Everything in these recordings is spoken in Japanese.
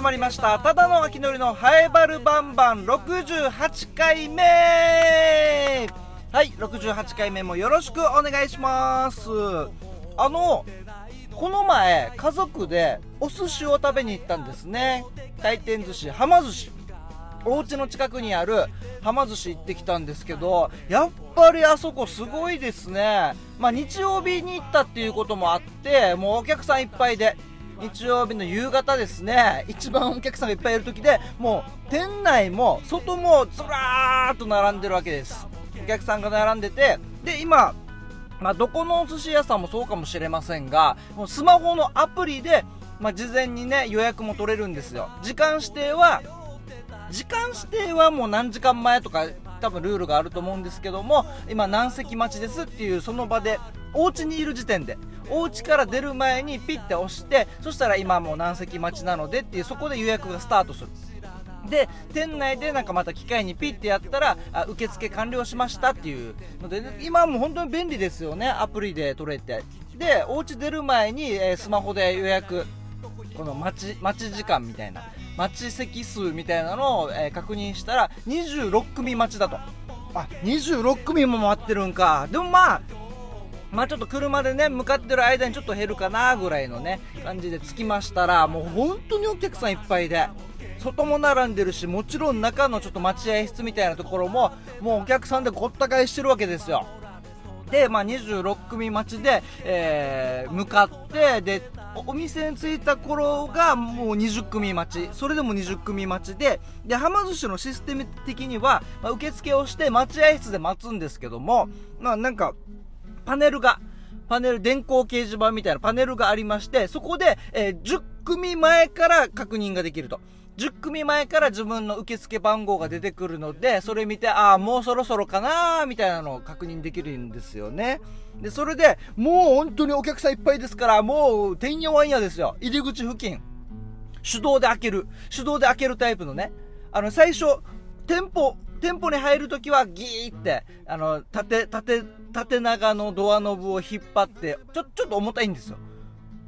始まりました。ただの秋のりのハエバルバンバン。68回目。はい68回目もよろしくお願いします。あのこの前家族でお寿司を食べに行ったんですね。回転寿司はま寿司。お家の近くにあるはま寿司行ってきたんですけどやっぱりあそこすごいですね。まあ日曜日に行ったっていうこともあってもうお客さんいっぱいで日曜日の夕方ですね。一番お客さんがいっぱいいる時でもう店内も外もずらーっと並んでるわけです。お客さんが並んでてで今まあ、どこのお寿司屋さんもそうかもしれませんがもうスマホのアプリで、まあ、事前にね予約も取れるんですよ。時間指定は時間指定はもう何時間前とか多分ルールがあると思うんですけども今何席待ちですっていうその場でお家にいる時点でお家から出る前にピッて押してそしたら今もう何席待ちなのでっていうそこで予約がスタートする。で店内でなんかまた機械にピッてやったらあ受付完了しましたっていうので、ね、今もう本当に便利ですよねアプリで取れて。でお家出る前に、えー、スマホで予約この待ち待ち時間みたいな待ち席数みたいなのを、えー、確認したら26組待ちだと。あ26組も待ってるんか。でもまあまあちょっと車でね向かってる間にちょっと減るかなぐらいのね感じで着きましたらもう本当にお客さんいっぱいで外も並んでるしもちろん中のちょっと待合室みたいなところももうお客さんでごった返してるわけですよ。で、まあ、26組待ちで、えー、向かってでお店に着いた頃がもう20組待ち。それでも20組待ちでではま寿司のシステム的には、まあ、受付をして待合室で待つんですけども、まあ、なんかパネルがパネル電光掲示板みたいなパネルがありましてそこで、えー、10組前から確認ができると。10組前から自分の受付番号が出てくるので、それ見て、ああ、もうそろそろかなーみたいなのを確認できるんですよね。で、それで、もう本当にお客さんいっぱいですから、もう、てんやわんやですよ。入り口付近。手動で開ける。手動で開けるタイプのね。あの、最初、店舗、店舗に入るときはギーって、あの、縦、縦、縦長のドアノブを引っ張って、ちょ、ちょっと重たいんですよ。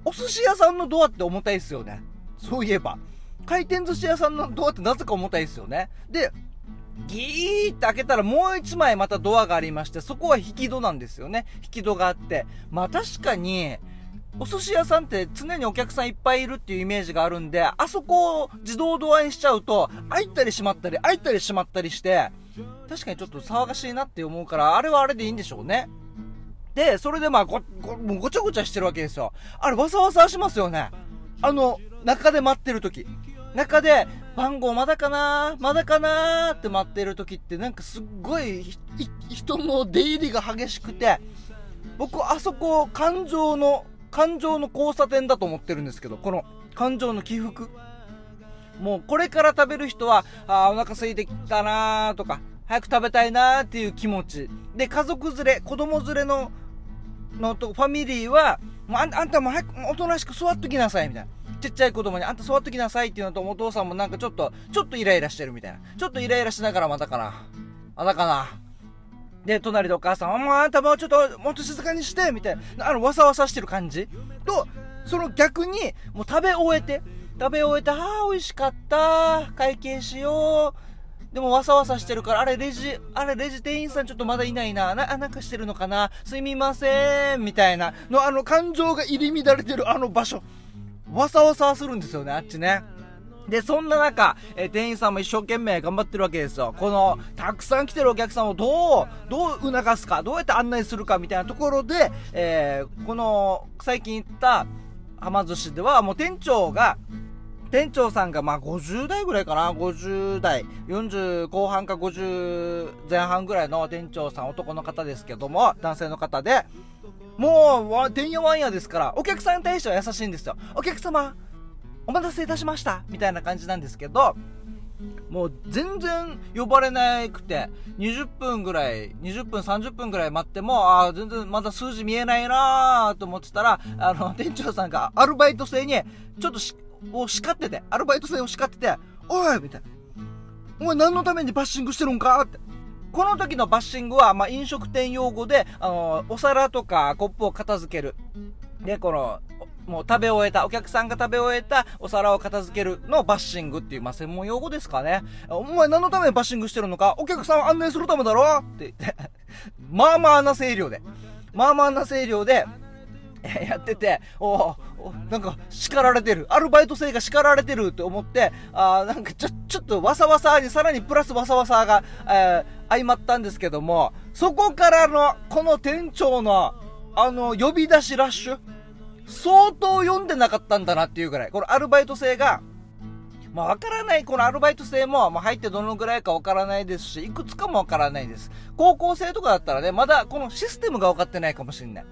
お寿司屋さんのドアって重たいですよね。そういえば。回転寿司屋さんのドアってなぜか重たいですよね。で、ギーって開けたらもう一枚またドアがありまして、そこは引き戸なんですよね。引き戸があって。まあ確かに、お寿司屋さんって常にお客さんいっぱいいるっていうイメージがあるんで、あそこを自動ドアにしちゃうと、開いたり閉まったり、開いたり閉まったりして、確かにちょっと騒がしいなって思うから、あれはあれでいいんでしょうね。で、それでまあご、ご、もうごちゃごちゃしてるわけですよ。あれ、わさわさしますよね。あの、中で待ってる時。中で、番号まだかなまだかなって待ってる時ってなんかすっごい人の出入りが激しくて、僕あそこ感情の、感情の交差点だと思ってるんですけど、この感情の起伏。もうこれから食べる人は、あお腹空いてきたなとか、早く食べたいなっていう気持ち。で、家族連れ、子供連れの、のと、ファミリーは、もうあんたも早くおとなしく座っときなさい、みたいな。ちっちゃい子供に、あんた座っときなさいっていうのと、お父さんもなんかちょっと、ちょっとイライラしてるみたいな。ちょっとイライラしながらまたかな。またかな。で、隣でお母さんは、もうあんたもうちょっと、もっと静かにして、みたいな。あの、わさわさしてる感じと、その逆に、もう食べ終えて、食べ終えて、ああ、美味しかった。会計しよう。でもわさわさしてるから、あれレジ、あれレジ店員さんちょっとまだいないな。な、なんかしてるのかなすみません。みたいな。の、あの感情が入り乱れてるあの場所。わさわさするんですよね、あっちね。で、そんな中、えー、店員さんも一生懸命頑張ってるわけですよ。この、たくさん来てるお客さんをどう、どう促すか、どうやって案内するかみたいなところで、えー、この、最近行ったはま寿司では、もう店長が、店長さんがま50代ぐらいかな、50代、40後半か50前半ぐらいの店長さん、男の方ですけども、男性の方で、もう、てんやわんやですから、お客さんに対しては優しいんですよ。お客様、お待たせいたしましたみたいな感じなんですけど、もう全然呼ばれなくて、20分ぐらい、20分、30分ぐらい待っても、ああ、全然まだ数字見えないなーと思ってたら、あの、店長さんがアルバイト生に、ちょっとし、を叱ってて、アルバイト生を叱ってて、おいみたいな。お前何のためにバッシングしてるんかって。この時のバッシングは、まあ、飲食店用語で、あの、お皿とかコップを片付ける。で、この、もう食べ終えた、お客さんが食べ終えたお皿を片付けるのバッシングっていう、まあ、専門用語ですかね。お前何のためにバッシングしてるのかお客さんを案内するためだろ？って言って まあまあな声量で、まあまあな声量で、やってて、おおなんか叱られてる。アルバイト生が叱られてるって思って、あなんかちょ、ちょっとわさわさにさらにプラスわさわさが、えー、相まったんですけども、そこからの、この店長の、あの、呼び出しラッシュ、相当読んでなかったんだなっていうぐらい。このアルバイト生が、まあ、わからない、このアルバイト生も、まあ、入ってどのぐらいかわからないですし、いくつかもわからないです。高校生とかだったらね、まだこのシステムが分かってないかもしれない。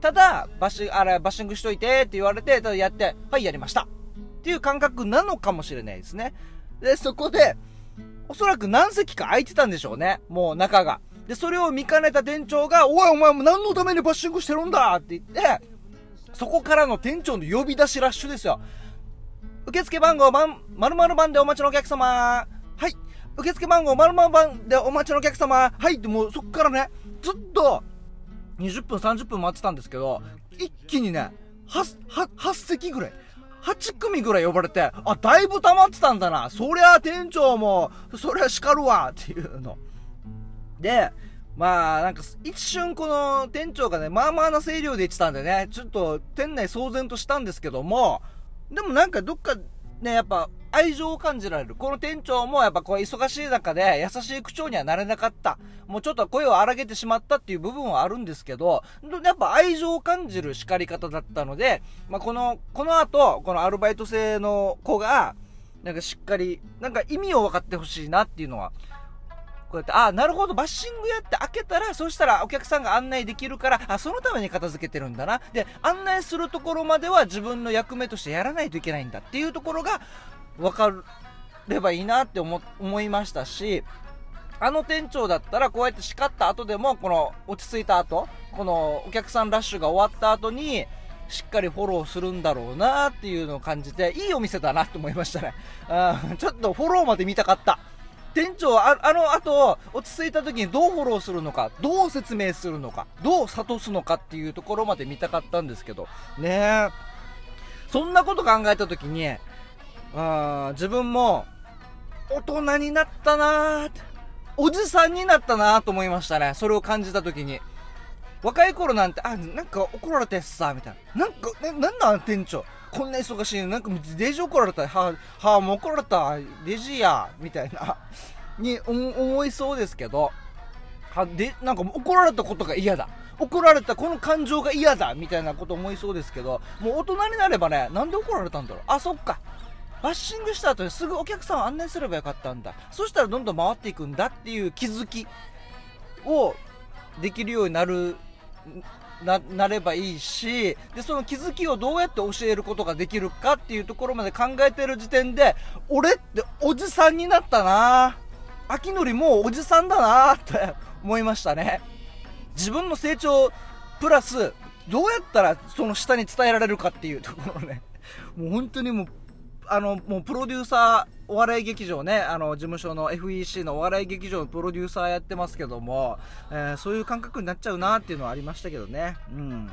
ただ、バッシング、あれ、バッシングしといてって言われて、ただやって、はい、やりました。っていう感覚なのかもしれないですね。で、そこで、おそらく何席か空いてたんでしょうね。もう中が。で、それを見かねた店長が、おい、お前も何のためにバッシングしてるんだって言って、そこからの店長の呼び出しラッシュですよ。受付番号、ま、〇〇番でお待ちのお客様。はい。受付番号、〇〇番でお待ちのお客様。はい。ってもうそっからね、ずっと、20分、30分待ってたんですけど、一気にね、8、8、8席ぐらい。8組ぐらい呼ばれて、あ、だいぶ溜まってたんだな。そりゃ店長も、そりゃ叱るわっていうの。で、まあ、なんか、一瞬この店長がね、まあまあな声量で言ってたんでね、ちょっと店内騒然としたんですけども、でもなんかどっかね、やっぱ愛情を感じられる。この店長もやっぱこう忙しい中で優しい口調にはなれなかった。もうちょっと声を荒げてしまったっていう部分はあるんですけど、やっぱ愛情を感じる叱り方だったので、まあ、この、この後、このアルバイト生の子が、なんかしっかり、なんか意味を分かってほしいなっていうのはこうやって、あ、なるほど、バッシングやって開けたら、そしたらお客さんが案内できるから、あ、そのために片付けてるんだな。で、案内するところまでは自分の役目としてやらないといけないんだっていうところが、分かればいいなって思、思いましたし、あの店長だったらこうやって叱った後でも、この落ち着いた後、このお客さんラッシュが終わった後に、しっかりフォローするんだろうなっていうのを感じて、いいお店だなって思いましたね。うん、ちょっとフォローまで見たかった。店長はあの後落ち着いた時にどうフォローするのかどう説明するのかどう諭すのかっていうところまで見たかったんですけどね。そんなこと考えた時にあ自分も大人になったなーっておじさんになったなーと思いましたね。それを感じた時に。若い頃なんてあなんか怒られてさみたいな。なんか、ね、なんなん店長。こんな忙しい。のなんかデジ怒られた。はあもう怒られた。デジやみたいな。に思いそうですけど。はでなんか怒られたことが嫌だ。怒られたこの感情が嫌だみたいなこと思いそうですけど。もう大人になればねなんで怒られたんだろう。あそっか。バッシングした後にすぐお客さんを案内すればよかったんだ。そしたらどんどん回っていくんだっていう気づきをできるようになるななればいいしでその気づきをどうやって教えることができるかっていうところまで考えてる時点で俺っておじさんになったな。秋のりもうおじさんだなって 思いましたね。自分の成長プラスどうやったらその下に伝えられるかっていうところね。もう本当にもうあのもうプロデューサーお笑い劇場ね、あの、事務所の FEC のお笑い劇場のプロデューサーやってますけども、えー、そういう感覚になっちゃうなっていうのはありましたけどね。うん。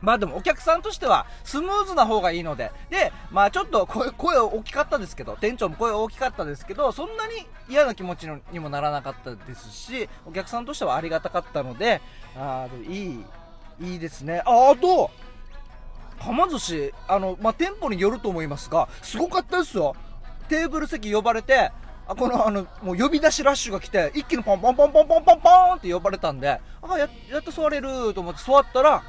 まあでもお客さんとしてはスムーズな方がいいので、で、まあちょっと声声大きかったですけど、店長も声大きかったですけど、そんなに嫌な気持ちにもならなかったですし、お客さんとしてはありがたかったので、あいい、いいですね。あ、あと、はま寿司、あの、まあ、店舗によると思いますが、すごかったですよ。テーブル席呼ばれて、あこのあのもう呼び出しラッシュが来て一気にポンポンポンポンポンポンポンって呼ばれたんであややっと座れると思って座ったら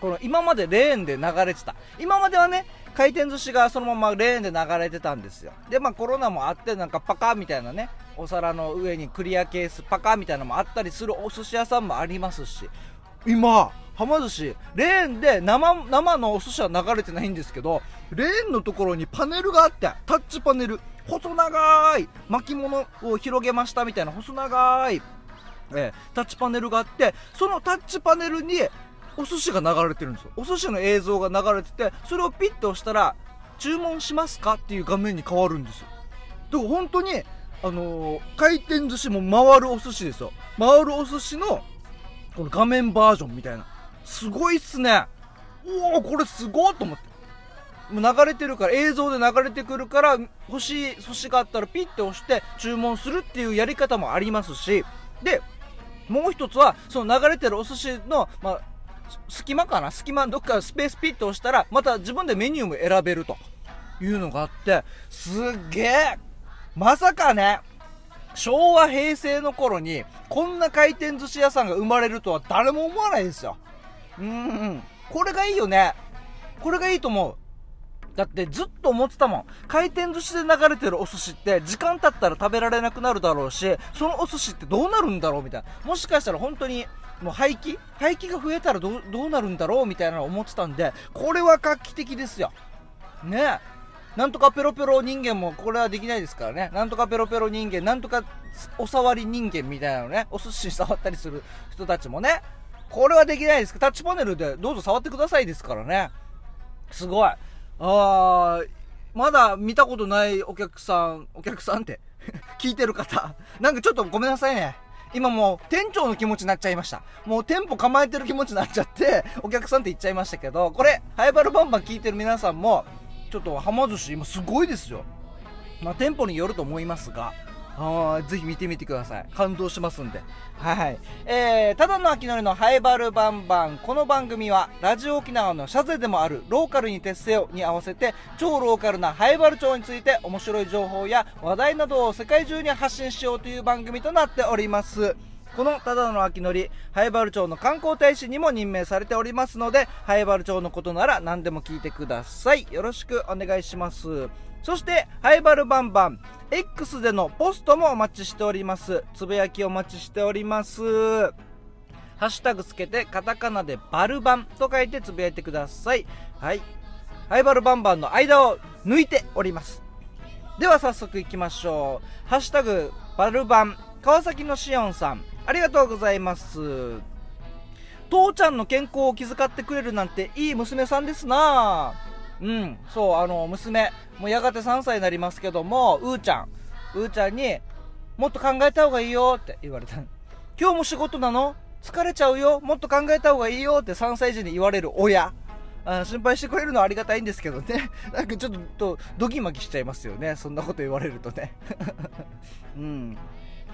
この今までレーンで流れてた。今まではね回転寿司がそのままレーンで流れてたんですよ。でまあコロナもあってなんかパカみたいなねお皿の上にクリアケースパカみたいなのもあったりするお寿司屋さんもありますし今はま寿司レーンで生生のお寿司は流れてないんですけどレーンのところにパネルがあってタッチパネル。細長い巻物を広げましたみたいな細長い、えー、タッチパネルがあってそのタッチパネルにお寿司が流れてるんですよ。お寿司の映像が流れててそれをピッと押したら注文しますかっていう画面に変わるんですよ。だから本当にあのー、回転寿司も回るお寿司ですよ。回るお寿司のこの画面バージョンみたいな。すごいっすね。おおこれすごいと思って。もう流れてるから映像で流れてくるから欲しい寿司があったらピッて押して注文するっていうやり方もありますし。でもう一つはその流れてるお寿司の、まあ、隙間かな？隙間どっかスペースピッて押したらまた自分でメニューも選べると。いうのがあってすっげえまさかね昭和平成の頃にこんな回転寿司屋さんが生まれるとは誰も思わないですよ。うんこれがいいよねこれがいいと思うだってずっと思ってたもん。回転寿司で流れてるお寿司って時間経ったら食べられなくなるだろうし、そのお寿司ってどうなるんだろうみたいな。もしかしたら本当にもう廃棄？廃棄が増えたらどうなるんだろうみたいなのを思ってたんで、これは画期的ですよ。ねえ。なんとかペロペロ人間もこれはできないですからね。なんとかペロペロ人間、なんとかお触り人間みたいなのね。お寿司触ったりする人たちもね。これはできないですけどタッチパネルでどうぞ触ってくださいですからね。すごい。あー、まだ見たことないお客さん、お客さんって 聞いてる方。なんかちょっとごめんなさいね。今もう店長の気持ちになっちゃいました。もう店舗構えてる気持ちになっちゃって、お客さんって言っちゃいましたけど、これ、ハイバルバンバン聞いてる皆さんも、ちょっとはま寿司今すごいですよ。まあ店舗によると思いますが、あぜひ見てみてください。感動しますんで。はい。えー、ただの秋のりのハイバルバンバン。この番組は、ラジオ沖縄のシャゼでもある、ローカルに徹せよに合わせて、超ローカルなハイバル町について面白い情報や話題などを世界中に発信しようという番組となっております。このただの秋のり、ハイバル町の観光大使にも任命されておりますので、ハイバル町のことなら何でも聞いてください。よろしくお願いします。そして、ハイバルバンバン、X でのポストもお待ちしております。つぶやきお待ちしております。ハッシュタグつけて、カタカナでバルバンと書いてつぶやいてください。はい。ハイバルバンバンの間を抜いております。では早速いきましょう。ハッシュタグバルバン、川崎のしおんさん、ありがとうございます。父ちゃんの健康を気遣ってくれるなんていい娘さんですなぁうん、そう、あの、娘、もうやがて3歳になりますけども、うーちゃん、うーちゃんに、もっと考えた方がいいよって言われた。今日も仕事なの？疲れちゃうよ？もっと考えた方がいいよって3歳児に言われる親。あ心配してくれるのはありがたいんですけどね。なんかちょっとドギマギしちゃいますよね。そんなこと言われるとね。うん。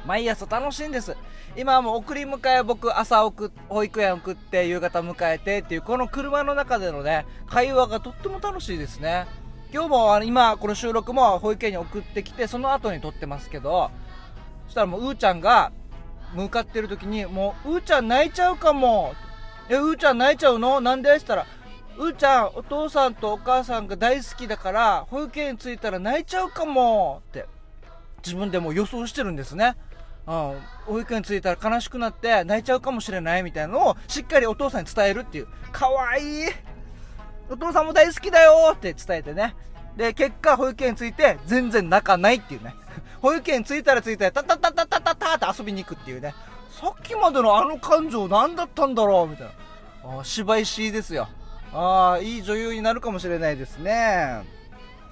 毎朝楽しいんです。今はもう送り迎え僕朝送保育園送って夕方迎えてっていうこの車の中でのね、会話がとっても楽しいですね。今日も今この収録も保育園に送ってきてその後に撮ってますけど、そしたらもううーちゃんが向かってる時にもううーちゃん泣いちゃうかも。え、うーちゃん泣いちゃうの？なんで？って言ったら、うーちゃんお父さんとお母さんが大好きだから保育園に着いたら泣いちゃうかもって自分でも予想してるんですね。うん、保育園着いたら悲しくなって泣いちゃうかもしれないみたいなのをしっかりお父さんに伝えるっていう。かわいいお父さんも大好きだよって伝えてね。で、結果、保育園着いて、全然泣かないっていうね。保育園着いたら着いたら、タタタタタタタって遊びに行くっていうね。さっきまでのあの感情何だったんだろうみたいな。あ芝居しですよ。ああ、いい女優になるかもしれないですね。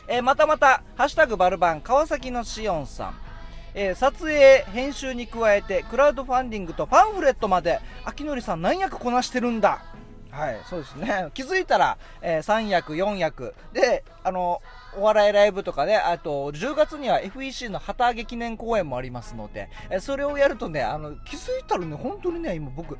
えー、またまた、ハッシュタグバルバン、川崎のしおんさん。えー、撮影、編集に加えて、クラウドファンディングとパンフレットまで、秋のりさん何役こなしてるんだ？はい、そうですね。気づいたら、えー、3役、4役。で、あの、お笑いライブとかで、あと、10月には FEC の旗揚げ記念公演もありますので、え、それをやるとね、あの、気づいたらね、本当にね、今僕、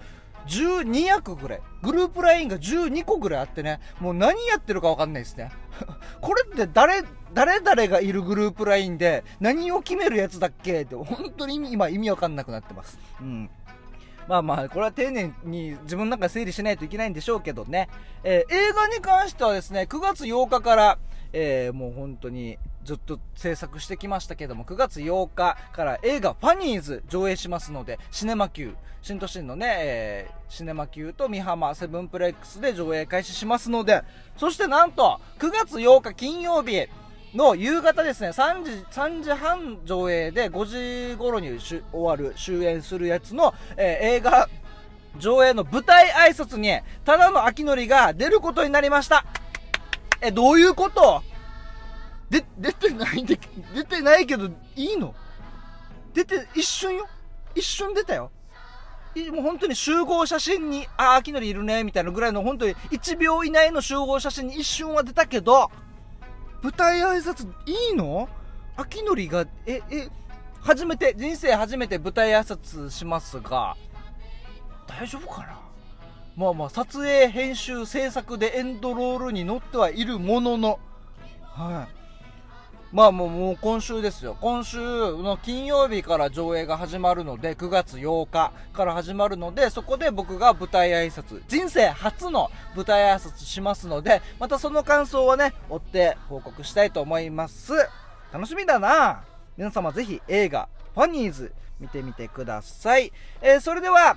12役ぐらい。グループ LINE が12個ぐらいあってね、もう何やってるかわかんないですね。これって誰、誰々がいるグループ LINE で何を決めるやつだっけって、本当に今意味わかんなくなってます。うん。まあまあ、これは丁寧に自分の中で整理しないといけないんでしょうけどね。えー、映画に関してはですね、9月8日から、えー、もう本当にずっと制作してきましたけども、9月8日から映画ファニーズ上映しますので、シネマ級、新都心のね、えー、シネマ級と美浜セブンプレックスで上映開始しますので、そしてなんと、9月8日金曜日、の夕方ですね、3時、3時半上映で5時頃に終わる、終演するやつの、えー、映画上映の舞台挨拶に、ただの秋のりが出ることになりました。え、どういうこと？で、出てないで、出てないけど、いいの？出て、一瞬よ。一瞬出たよ。もう本当に集合写真に、ああ、秋のりいるね、みたいなぐらいの本当に1秒以内の集合写真に一瞬は出たけど、舞台挨拶いいの？秋のりがええ初めて人生初めて舞台挨拶しますが大丈夫かな？まあまあ撮影編集制作でエンドロールに乗ってはいるもののはい。まあもうもう今週ですよ。今週の金曜日から上映が始まるので9月8日から始まるのでそこで僕が舞台挨拶人生初の舞台挨拶しますのでまたその感想をね追って報告したいと思います。楽しみだな。皆様ぜひ映画ファニーズ見てみてください、えーそれでは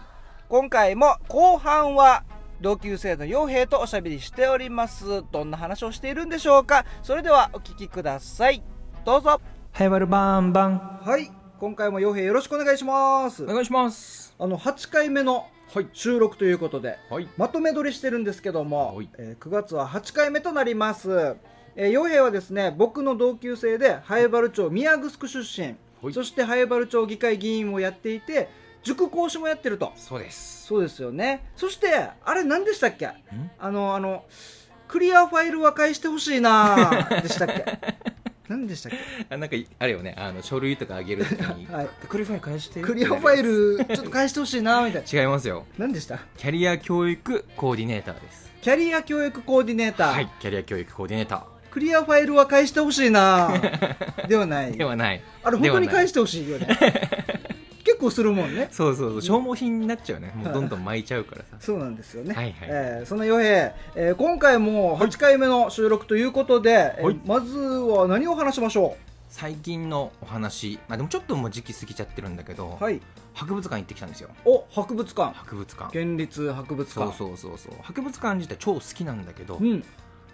今回も後半は同級生の傭兵とおしゃべりしております。どんな話をしているんでしょうか？それではお聞きください。どうぞ。はいわるバンバン。はい今回も傭兵よろしくお願いします。お願いします。あの8回目のはい。収録ということではい。まとめ撮りしてるんですけども、はい。えー9月は8回目となります。えー傭兵はですね僕の同級生で灰原町宮城出身。はい。そして灰原町議会議員をやっていて塾講師もやってると。そうです。そうですよね。そしてあれ何でしたっけ？あのあのクリアファイルは返してほしいなでしたっけ？何でしたっあなんかあれよね。あの書類とかあげるときに、はい。クリアファイル返してけクリアファイルちょっと返してほしいなみたいな。違いますよ。何でした？キャリア教育コーディネーターです。キャリア教育コーディネーター、はいキャリア教育コーディネータクリアファイルは返してほしいな。ではない。ーではない。あれ本当に返ししてほしいよね 結構するもんねそうそうそう消耗品になっちゃうねもうどんどん巻いちゃうからさそうなんですよね。はいはいえーその余平、えー今回も8回目の収録ということで、えーはいまずは何を話しましょ最近のお話まあでもちょっともう時期過ぎちゃってるんだけど、う。はい。博物館行ってきたんですよお、博物館。博物館県立博物そう館。そうそうそう博物館自体超好きなんだけど、うん。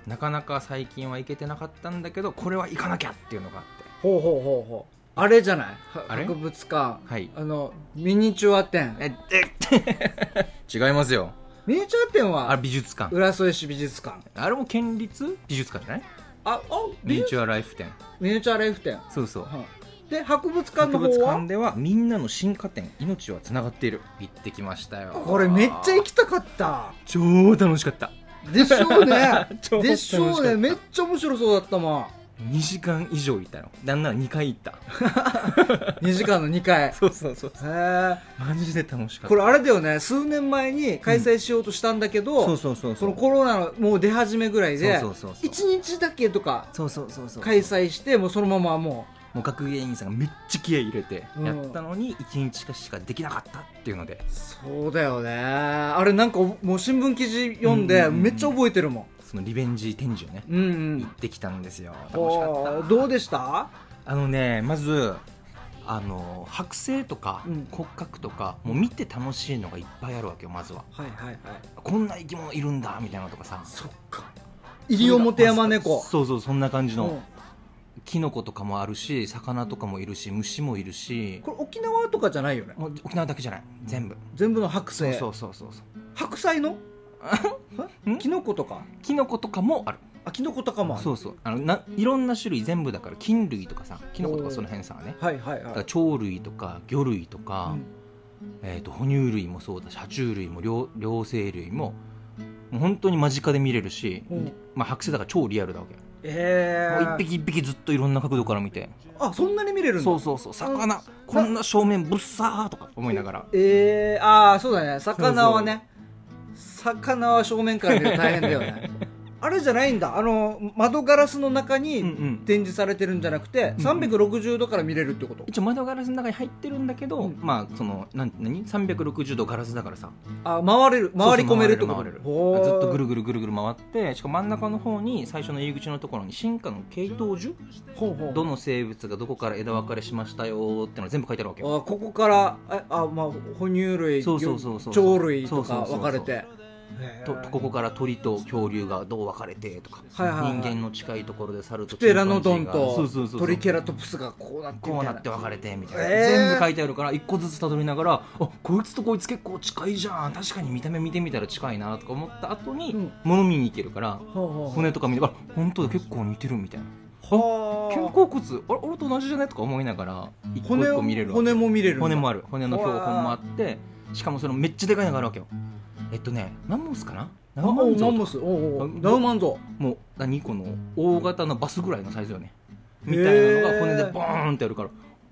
なかなか最近は行けてなかったんだけどこれは行かなきゃっていうのがあってほうほうほうほう。あれじゃない？博物館。はい。あの、ミニチュア展。ええ 違いますよ。ミニチュア展あは、美術館。浦添市美術館。あれも県立？美術館じゃない？あ、あ、ミニチュアライフ展。ミニチュアライフ展。そうそう。はい。で、博物館の博物方は館ではみんなの進化点命はつながっている。行ってきましたよ。これめっちゃ行きたかった。超楽しかった。でしょうね。超。でしょうね。めっちゃ面白そうだったもん。2時間以上いたの。なんなら2回行った。2時間の2回。そうそうそう。へえ。マジで楽しかった。これあれだよね。数年前に開催しようとしたんだけど、そうそうそうそのコロナのもう出始めぐらいでそうそうそう1日だけとかそうそうそうそう。開催してもうそのままももう学芸員さんがめっちゃ気合い入れてうん。やったのに1日しかできなかったっていうので。うそうだよね。あれなんかもう新聞記事読んでうんうんうんめっちゃ覚えてるもそのリベンジ展示をねんうんうん。行ってきたんですよ。楽しかった。どうでした？あのねまずあの剥製とかうん。骨格とか、もう見て楽しいのがいっぱいあるわけよまずは。はいはいはい。こんな生き物いるんだみたいなのとかさ。そっか。西表山猫。そうそうそんな感じうん。のキノコとかもあるし魚とかもいるし虫もいるし。これ沖縄とかじゃないよね？沖縄だけじゃない。全部。全部の白菜そうそうそうそう。白菜の？ん キノコとか？キノコとかもある。あキノコとかもある。そうそう。あのないろんな種類全部だから菌類とかさキノコとかその辺さねはいはいだからはい鳥類とか魚類とか、えー、と哺乳類もそうだし爬虫類も両両生類ももう本当に間近で見れるし、うん。まあ、剥製だから超リアルだわけ、えー、もう一匹一匹ずっといろんな角度から見て。あそんなに見れるんだ。そうそうそう。魚。こんな正面ぶっさーとか思いながら。えー、ああそうだね。魚はね魚は正面から見ると大変だよね。あれじゃないんだ。あの窓ガラスの中うんうにん。展示されてるんじゃなくて、うん360度から見れるってこと？一応窓ガラスの中に入ってるんだけど、うん。まあその何？360度ガラスだからさ。あ回れる。回り込めるってこと？ずっとぐるぐるぐるぐる回ってしかも真ん中の方に最初の入り口のところに進化の系統樹？ほうほう。どの生物がどこから枝分かれしましたよってのが全部書いてあるわけよ。あここからああ、まあ、哺乳類そうそうそうそう鳥類とかそうそうそうそう。分かれてとここから鳥と恐竜がどう分かれてとか、はいはいはい。人間の近いところで猿とプテラノドンチンパンジーがとそうそうそうそうトリケラトプスがこうなってこうなって分かれてみたいな、えー。全部書いてあるから一個ずつたどりながらあこいつとこいつ結構近いじゃん。確かに見た目見てみたら近いなとか思った後に、うん。物見に行けるから骨とか見てあ本当だ結構似てるみたいな。はあ。肩甲骨あれ俺と同じじゃないとか思いながら一個一個見れる骨も見れる骨もある。骨の標本もあってしかもそれめっちゃでかいのがあるわけよえっとねマンモスかな？あナウマンマンモス。おうおう。あナウマンゾもう何この大型のバスぐらいのサイズよね。みたいなのが骨でボーンってやるから。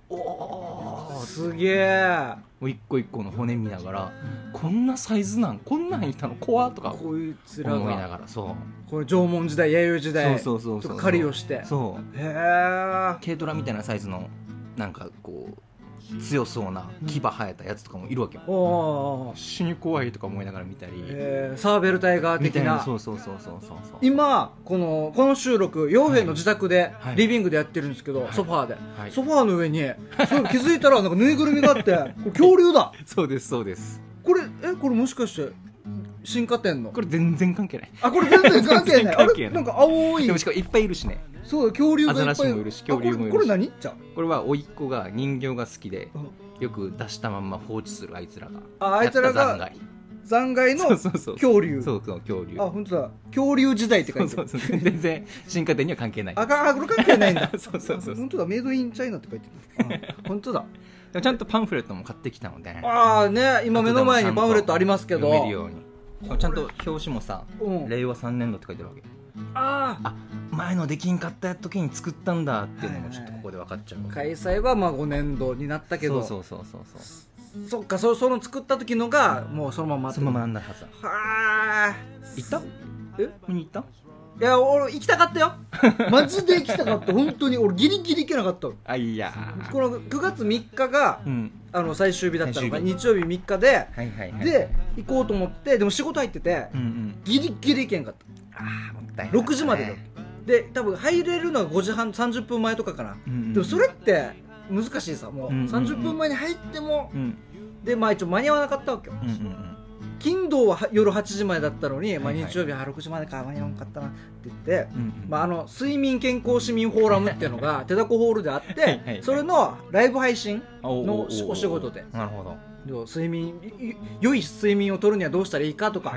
おおウすげえ。もう一個一個の骨見ながらこんなサイズなんこんなんいたの怖とかこいつら思いなががらそう。これ縄文時代弥生時代。そうそうそうそう狩りをして。そう。へえ軽トラみたいなサイズのなんかこう強そうな牙生えたやつとかもいるわけよ、おおー。死に怖いとか思いながら見たり、えーサーベルタイガーみたいな。的なそうそうそうそうそうそう。今このこの収録傭兵の自宅ではい。リビングでやってるんですけど、はい。ソファーで、はい。ソファーの上にそう気づいたらなんかぬいぐるみがあってこれ恐竜だ。そうですそうです。これえこれもしかして進化店の。これ全然関係ない。あこれ 全然関係ない。あれ？なんか青い。でもしかもいっぱいいるしね。そうだ恐竜がいっぱいアザラシもいるし恐竜もいるし。あこれ何？じゃこれは甥っ子が人形が好きでうん。よく出したまんま放置するあいつらが。ああいつらが残残骸の恐竜。そうそう恐竜。あ本当だ。恐竜時代って書そいうてる。そうそう全然進化点には関係ない。あかあこれ関係ないんだ。そうそうそう本当だ。メイドインチャイナって書いてる。あ本当だ。ちゃんとパンフレットも買ってきたので。ああね今目の前にパンフレットありますけど。読めるようにちゃんと表紙もさうん。令和3年度って書いてるわけ。ああ前のできんかった時に作ったんだっていうのもちょっとここで分かっちゃう。あ開催はまあ5年度になったけど。そうそうそうそうそう。そっかそその作った時のがもうそのままそのままなんだはずだ。はあ行った？え？見に行った？いや俺行きたかったよ。マジで行きたかった。本当に。俺ギリギリ行けなかったあいや。この9月3日がうん。あの最終日だったのが日。曜日3日ではいはいはいで行こうと思ってでも仕事入っててうんうん。ギリギリ行けんかった。ああもったいない。6時までだで多分入れるのは5時半30分前とかかな。うんうん。でもそれって難しいさ。もううんうんうん30分前に入ってもうん。でまあ一応間に合わなかったわけよ。うんうん金土は夜8時までだったのに、まあ、日曜日は6時までか間に合わなかったなって言って、まあ、あの睡眠健康市民フォーラムっていうのが手だこホールであってそれのライブ配信おのお仕事で。なるほど睡眠良い睡眠をとるにはどうしたらいいかとか、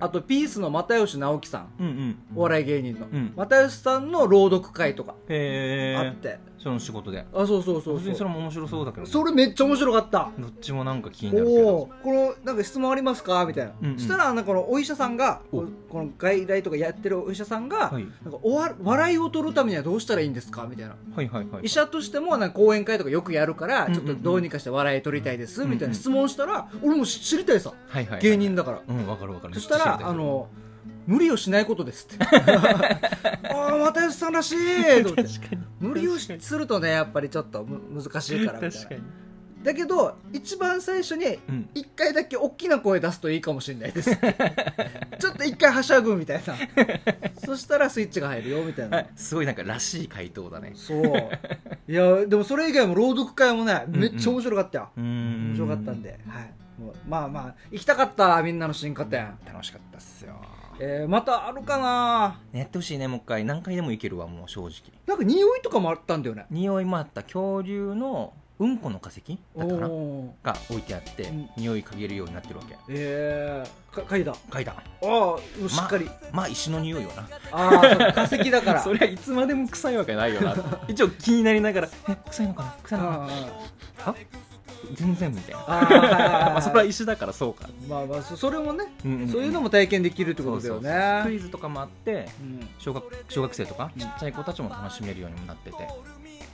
あとピースの又吉直樹さん。うんうん。お笑い芸人の、うん。又吉さんの朗読会とか。あって、その仕事で。あそうそうそうそそうれも面白そうだけどね。それめっちゃ面白かった。どっちもなんか気になるけおど。おこのなんか質問ありますか？みたいな、うんうん。そしたらなんかこのお医者さんがお。ここの外来とかやってるお医者さんが、はい。なんかおわ笑いを取るためにはどうしたらいいんですか？みたいな。はいはいはい。医者としてもなんか講演会とかよくやるからちょっとどうにかして笑い取りたいですみたいうんうな。ん質問したら俺も知りたいさ。はいはいはい芸人だから。うんわかるわかる。そしたらあの無理をしないことですって。ああ又吉さんらしいと思って。確かに。無理をしするとねやっぱりちょっとむ難しいからみたいな。確かにだけど一番最初にうん。一回だけ大きな声出すといいかもしれないです。ちょっと一回はしゃぐみたいな。そしたらスイッチが入るよみたいな。あすごいなんからしい回答だね。そう。いやでもそれ以外も朗読会もねめっちゃ面白かったよ、うーん。面白かったんで、はい、もうまあまあ行きたかったみんなの進化店、楽しかったっすよ。えーまたあるかな。やってほしいねもう一回。何回でもいけるわもう正直。なんか匂いとかもあったんだよね。匂いもあった。恐竜のうんこの化石？だったかなが置いてあって、うん。匂い嗅げるようになってるわけ。えー、か嗅いだ？嗅いだ。ああしっかり、まあ石の匂いよな。ああ化石だから。そりゃいつまでも臭いわけないよな。一応気になりながらえ臭いのかな？臭いのかな？あは？全然みたいな。ああ まあそれは石だからそうか、まあまあそそれもね、うんんん。そういうのも体験できるってことだよね。そうそうそう。クイズとかもあってうん。小学小学生とかちっちゃい子たちも楽しめるようにもなってて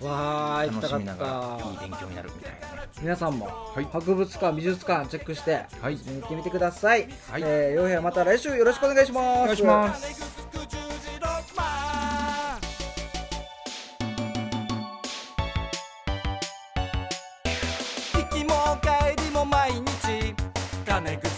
わあ行きたかっ楽しみながらたいい勉強になるみたいな。ね皆さんもはい。博物館美術館チェックしてはい。見に行ってみてください、はい。えー、洋平また来週よろしくお願いします。お願いします。行きも帰りも毎日金く